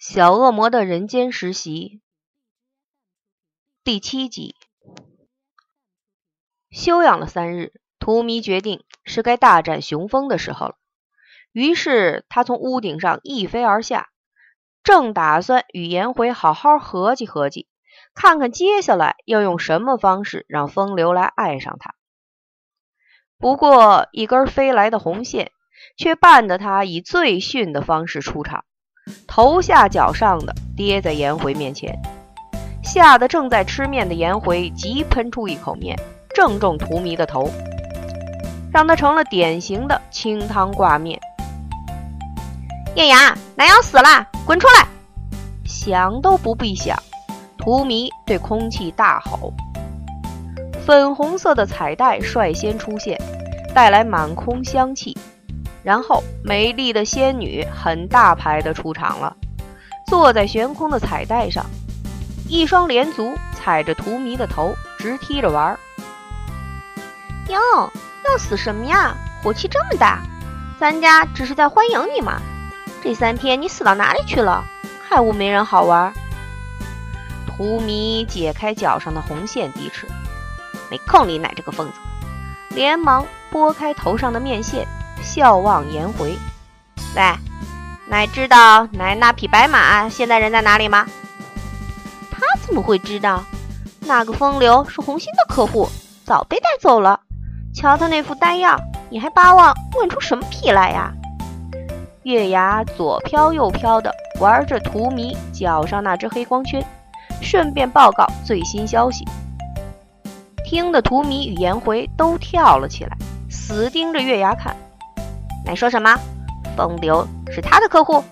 小恶魔的人间实习第七集。休养了三日，荼蘼决定是该大展雄风的时候了。于是他从屋顶上一飞而下，正打算与颜回好好合计合计，看看接下来要用什么方式让风流来爱上他。不过，一根飞来的红线却绊得他以最逊的方式出场。头下脚上的跌在颜回面前，吓得正在吃面的颜回急喷出一口面，正中荼蘼的头，让他成了典型的清汤挂面。月牙，奶要死了，滚出来！想都不必想，荼蘼对空气大吼。粉红色的彩带率先出现，带来满空香气。然后，美丽的仙女很大牌的出场了，坐在悬空的彩带上，一双连足踩着荼蘼的头，直踢着玩儿。哟，要死什么呀？火气这么大！咱家只是在欢迎你嘛。这三天你死到哪里去了？害我没人好玩。荼蘼解开脚上的红线，低斥：“没空理奶这个疯子。”连忙拨开头上的面线。笑望颜回，喂，奶知道奶那匹白马现在人在哪里吗？他怎么会知道？那个风流是红心的客户，早被带走了。瞧他那副呆样，你还巴望问出什么屁来呀？月牙左飘右飘的玩着荼蘼脚上那只黑光圈，顺便报告最新消息。听得荼蘼与颜回都跳了起来，死盯着月牙看。奶说什么？风流是他的客户？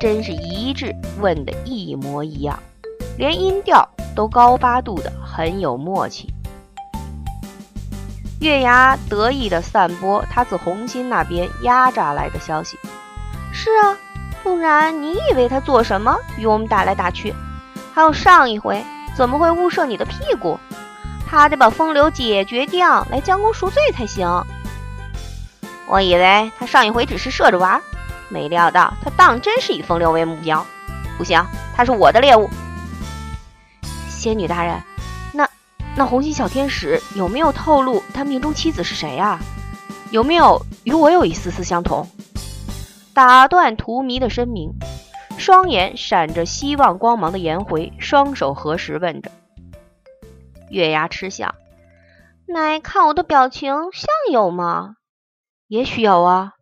真是一致问的一模一样，连音调都高八度的，很有默契。月牙得意的散播他自红心那边压榨来的消息。是啊，不然你以为他做什么与我们打来打去？还有上一回怎么会误射你的屁股？他得把风流解决掉，来将功赎罪才行。我以为他上一回只是射着玩，没料到他当真是以风流为目标。不行，他是我的猎物。仙女大人，那那红心小天使有没有透露他命中妻子是谁啊？有没有与我有一丝丝相同？打断荼蘼的声明，双眼闪着希望光芒的颜回双手合十问着。月牙嗤笑：“奶看我的表情像有吗？”也许有啊，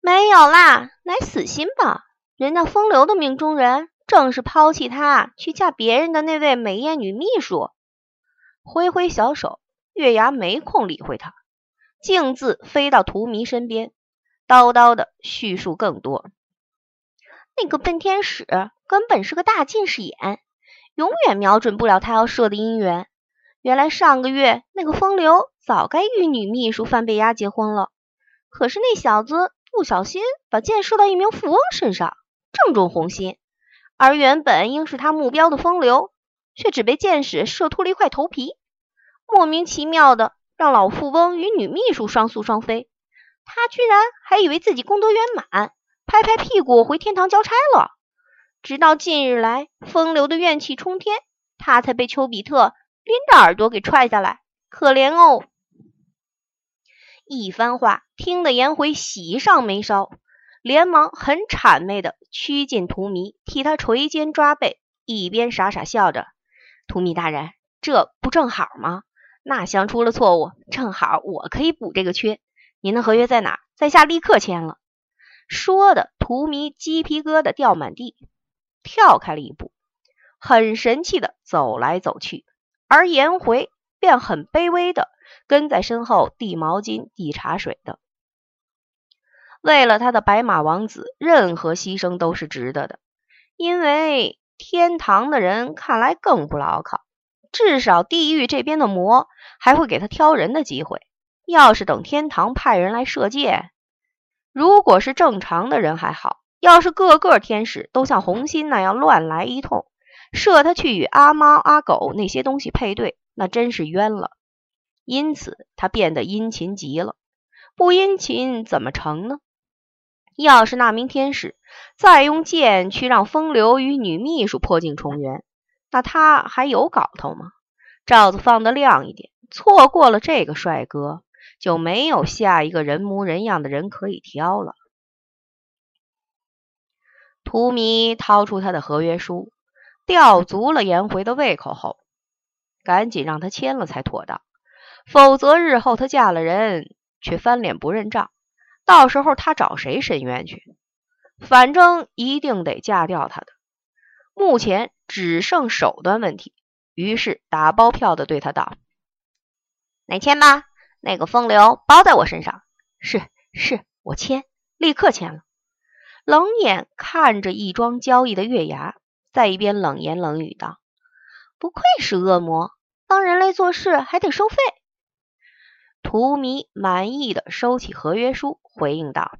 没有啦，乃死心吧。人家风流的命中人正是抛弃他去嫁别人的那位美艳女秘书。挥挥小手，月牙没空理会他，径自飞到荼蘼身边，叨叨的叙述更多。那个笨天使根本是个大近视眼，永远瞄准不了他要射的姻缘。原来上个月那个风流早该与女秘书范贝亚结婚了，可是那小子不小心把箭射到一名富翁身上，正中红心，而原本应是他目标的风流，却只被箭矢射秃了一块头皮，莫名其妙的让老富翁与女秘书双宿双飞，他居然还以为自己功德圆满，拍拍屁股回天堂交差了。直到近日来，风流的怨气冲天，他才被丘比特。拎着耳朵给踹下来，可怜哦！一番话听得颜回喜上眉梢，连忙很谄媚的趋近荼蘼，替他捶肩抓背，一边傻傻笑着：“荼蘼大人，这不正好吗？那厢出了错误，正好我可以补这个缺。您的合约在哪？在下立刻签了。”说的荼蘼鸡皮疙瘩掉满地，跳开了一步，很神气的走来走去。而颜回便很卑微的跟在身后递毛巾、递茶水的。为了他的白马王子，任何牺牲都是值得的。因为天堂的人看来更不牢靠，至少地狱这边的魔还会给他挑人的机会。要是等天堂派人来射箭，如果是正常的人还好；要是个个天使都像红心那样乱来一通，射他去与阿猫阿狗那些东西配对，那真是冤了。因此他变得殷勤极了，不殷勤怎么成呢？要是那名天使再用剑去让风流与女秘书破镜重圆，那他还有搞头吗？罩子放得亮一点，错过了这个帅哥，就没有下一个人模人样的人可以挑了。荼蘼掏出他的合约书，吊足了颜回的胃口后，赶紧让他签了才妥当，否则日后她嫁了人，却翻脸不认账。到时候她找谁申冤去？反正一定得嫁掉他的。目前只剩手段问题，于是打包票的对他道：“来签吧，那个风流包在我身上。”“是是，我签，立刻签了。”冷眼看着一桩交易的月牙，在一边冷言冷语道：“不愧是恶魔，帮人类做事还得收费。”荼蘼满意的收起合约书，回应道：“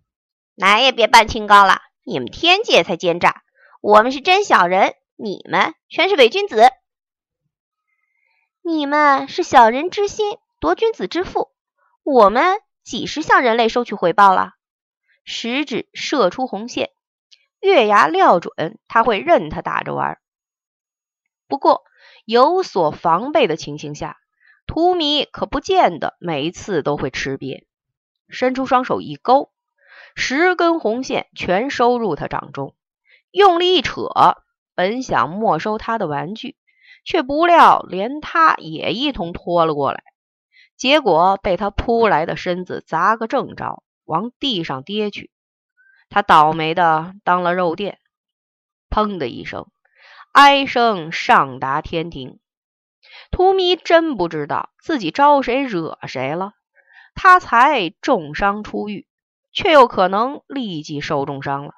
哪也别扮清高了，你们天界才奸诈，我们是真小人，你们全是伪君子。你们是小人之心夺君子之腹，我们几时向人类收取回报了？”食指射出红线，月牙料准他会任他打着玩。不过有所防备的情形下。荼蘼可不见得每一次都会吃瘪，伸出双手一勾，十根红线全收入他掌中，用力一扯，本想没收他的玩具，却不料连他也一同拖了过来，结果被他扑来的身子砸个正着，往地上跌去。他倒霉的当了肉垫，砰的一声，哀声上达天庭。荼蘼真不知道自己招谁惹谁了，他才重伤初愈，却又可能立即受重伤了。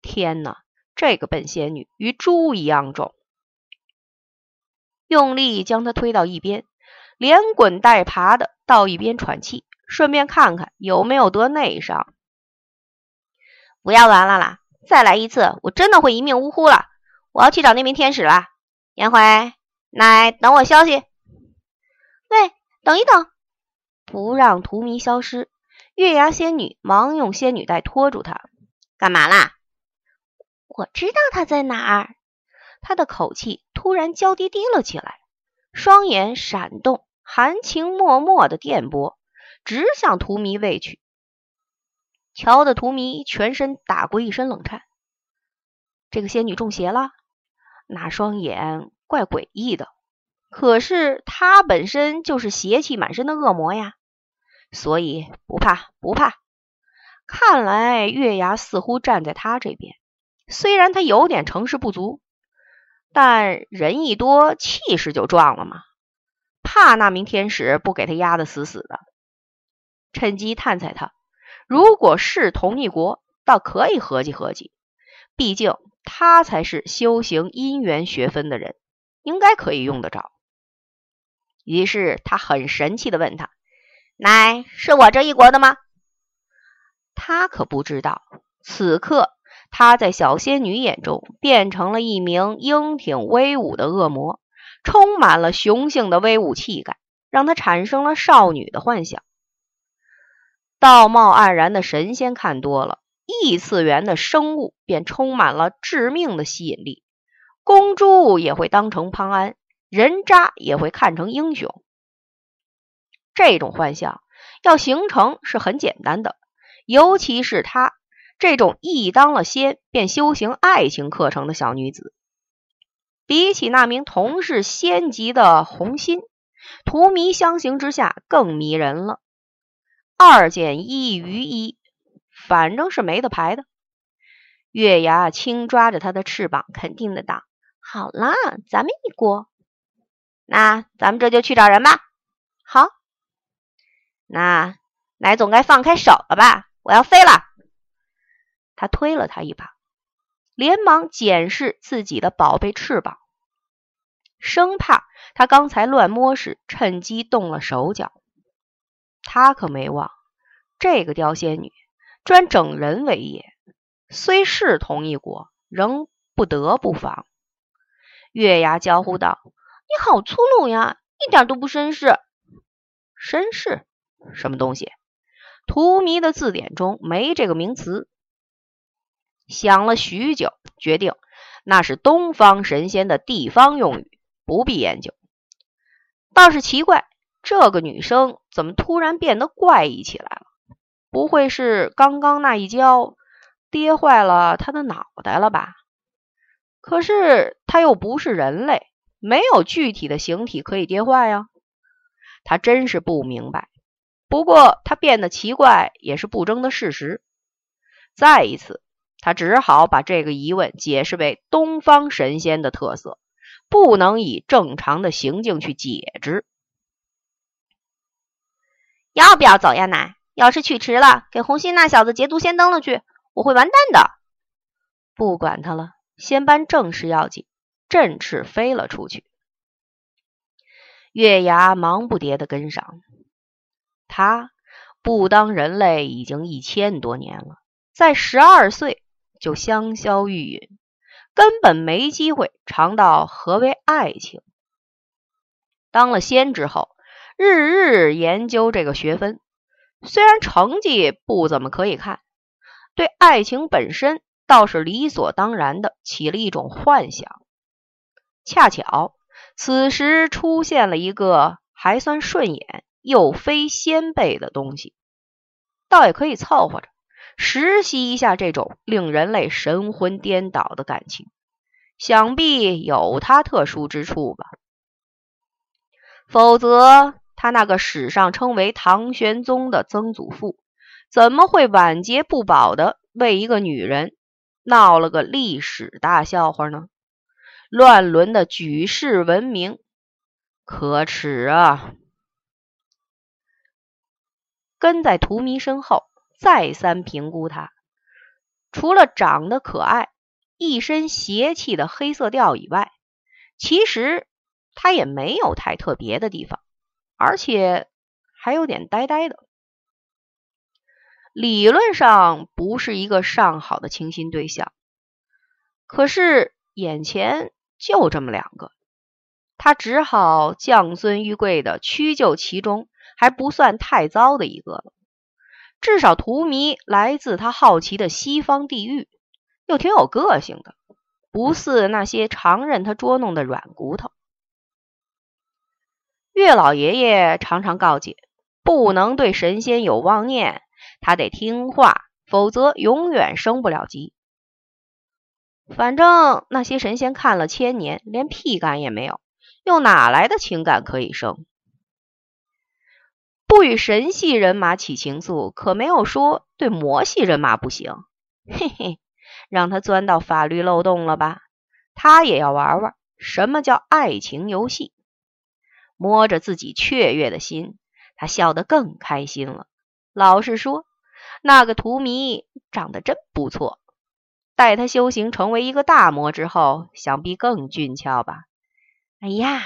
天哪，这个笨仙女与猪一样重！用力将她推到一边，连滚带爬的到一边喘气，顺便看看有没有得内伤。不要玩了啦，再来一次，我真的会一命呜呼了。我要去找那名天使了，颜回。奶，等我消息。喂，等一等，不让荼蘼消失。月牙仙女忙用仙女带拖住他。干嘛啦？我知道他在哪儿。他的口气突然娇滴滴了起来，双眼闪动，含情脉脉的电波直向荼蘼喂去。瞧得荼蘼全身打过一身冷颤。这个仙女中邪了，那双眼。怪诡异的，可是他本身就是邪气满身的恶魔呀，所以不怕不怕。看来月牙似乎站在他这边，虽然他有点成事不足，但人一多气势就壮了嘛。怕那名天使不给他压得死死的，趁机探猜他。如果是同一国，倒可以合计合计，毕竟他才是修行姻缘学分的人。应该可以用得着。于是他很神气的问他：“奶是我这一国的吗？”他可不知道，此刻他在小仙女眼中变成了一名英挺威武的恶魔，充满了雄性的威武气概，让他产生了少女的幻想。道貌岸然的神仙看多了，异次元的生物便充满了致命的吸引力。公猪也会当成潘安，人渣也会看成英雄。这种幻象要形成是很简单的，尤其是她这种一当了仙便修行爱情课程的小女子，比起那名同是仙级的红心，荼蘼相形之下更迷人了。二减一余一，反正是没得排的。月牙轻抓着她的翅膀，肯定的道。好啦，咱们一锅，那咱们这就去找人吧。好，那奶总该放开手了吧？我要飞了。他推了他一把，连忙检视自己的宝贝翅膀，生怕他刚才乱摸时趁机动了手脚。他可没忘，这个刁仙女专整人为业，虽是同一国，仍不得不防。月牙娇呼道：“你好粗鲁呀，一点都不绅士。绅士什么东西？荼蘼的字典中没这个名词。想了许久，决定那是东方神仙的地方用语，不必研究。倒是奇怪，这个女生怎么突然变得怪异起来了？不会是刚刚那一跤跌坏了她的脑袋了吧？可是他又不是人类，没有具体的形体可以跌坏呀。他真是不明白。不过他变得奇怪也是不争的事实。再一次，他只好把这个疑问解释为东方神仙的特色，不能以正常的行径去解之。要不要走呀，奶？要是去迟了，给红心那小子捷足先登了去，我会完蛋的。不管他了，先办正事要紧。振翅飞了出去。月牙忙不迭的跟上。他不当人类已经一千多年了，在十二岁就香消玉殒，根本没机会尝到何为爱情。当了仙之后，日日研究这个学分。虽然成绩不怎么可以看，对爱情本身倒是理所当然的起了一种幻想。恰巧此时出现了一个还算顺眼又非先辈的东西，倒也可以凑合着实习一下这种令人类神魂颠倒的感情，想必有它特殊之处吧。否则。他那个史上称为唐玄宗的曾祖父，怎么会晚节不保的为一个女人闹了个历史大笑话呢？乱伦的举世闻名，可耻啊！跟在荼蘼身后，再三评估他，除了长得可爱、一身邪气的黑色调以外，其实他也没有太特别的地方。而且还有点呆呆的，理论上不是一个上好的倾心对象，可是眼前就这么两个，他只好降尊玉贵的屈就其中还不算太糟的一个了。至少荼蘼来自他好奇的西方地域，又挺有个性的，不似那些常任他捉弄的软骨头。岳老爷爷常常告诫，不能对神仙有妄念，他得听话，否则永远升不了级。反正那些神仙看了千年，连屁感也没有，又哪来的情感可以生？不与神系人马起情愫，可没有说对魔系人马不行。嘿嘿，让他钻到法律漏洞了吧？他也要玩玩什么叫爱情游戏。摸着自己雀跃的心，他笑得更开心了。老实说，那个荼蘼长得真不错。待他修行成为一个大魔之后，想必更俊俏吧？哎呀，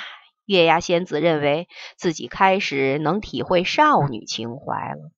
月牙仙子认为自己开始能体会少女情怀了。